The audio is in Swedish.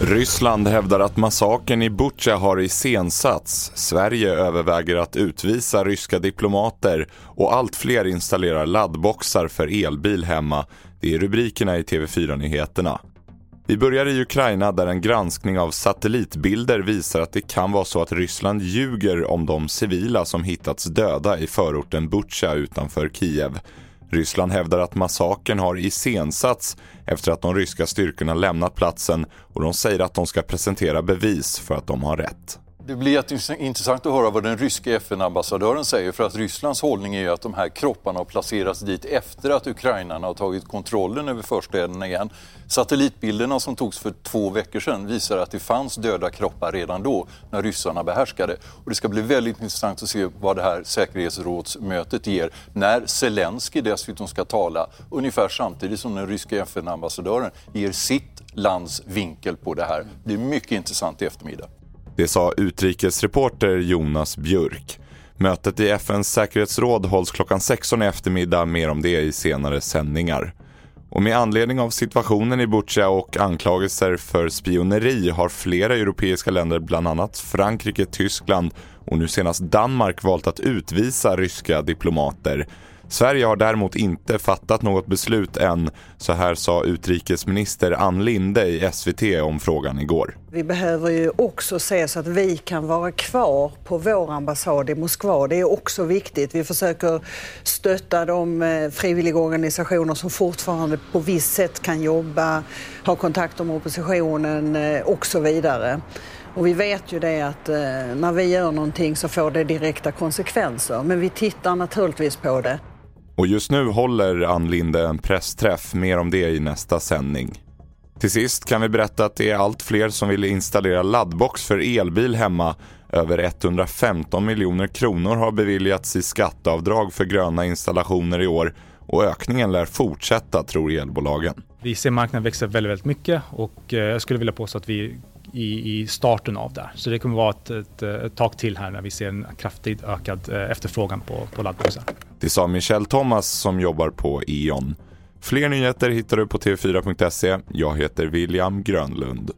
Ryssland hävdar att massakern i Butja har iscensatts. Sverige överväger att utvisa ryska diplomater och allt fler installerar laddboxar för elbil hemma. Det är rubrikerna i TV4-nyheterna. Vi börjar i Ukraina där en granskning av satellitbilder visar att det kan vara så att Ryssland ljuger om de civila som hittats döda i förorten Butja utanför Kiev. Ryssland hävdar att massakern har iscensatts efter att de ryska styrkorna lämnat platsen och de säger att de ska presentera bevis för att de har rätt. Det blir intressant att höra vad den ryska FN-ambassadören säger för att Rysslands hållning är ju att de här kropparna har placerats dit efter att ukrainarna har tagit kontrollen över förstäderna igen. Satellitbilderna som togs för två veckor sedan visar att det fanns döda kroppar redan då när ryssarna behärskade. Och det ska bli väldigt intressant att se vad det här säkerhetsrådsmötet ger när Zelensky dessutom ska tala ungefär samtidigt som den ryska FN-ambassadören ger sitt lands vinkel på det här. Det blir mycket intressant i eftermiddag. Det sa utrikesreporter Jonas Björk. Mötet i FNs säkerhetsråd hålls klockan 16 i eftermiddag, mer om det i senare sändningar. Och med anledning av situationen i Butja och anklagelser för spioneri har flera europeiska länder, bland annat Frankrike, Tyskland och nu senast Danmark valt att utvisa ryska diplomater. Sverige har däremot inte fattat något beslut än, så här sa utrikesminister Ann Linde i SVT om frågan igår. Vi behöver ju också se så att vi kan vara kvar på vår ambassad i Moskva. Det är också viktigt. Vi försöker stötta de eh, frivilliga organisationer som fortfarande på visst sätt kan jobba, ha kontakter med oppositionen eh, och så vidare. Och vi vet ju det att eh, när vi gör någonting så får det direkta konsekvenser. Men vi tittar naturligtvis på det. Och just nu håller Ann Linde en pressträff, mer om det i nästa sändning. Till sist kan vi berätta att det är allt fler som vill installera laddbox för elbil hemma. Över 115 miljoner kronor har beviljats i skatteavdrag för gröna installationer i år och ökningen lär fortsätta tror elbolagen. Vi ser marknaden växa väldigt, väldigt mycket och eh, jag skulle vilja påstå att vi i, i starten av det. Så det kommer vara ett, ett, ett tag till här när vi ser en kraftigt ökad eh, efterfrågan på, på laddboxar. Det sa Michelle Thomas som jobbar på E.ON. Fler nyheter hittar du på tv4.se. Jag heter William Grönlund.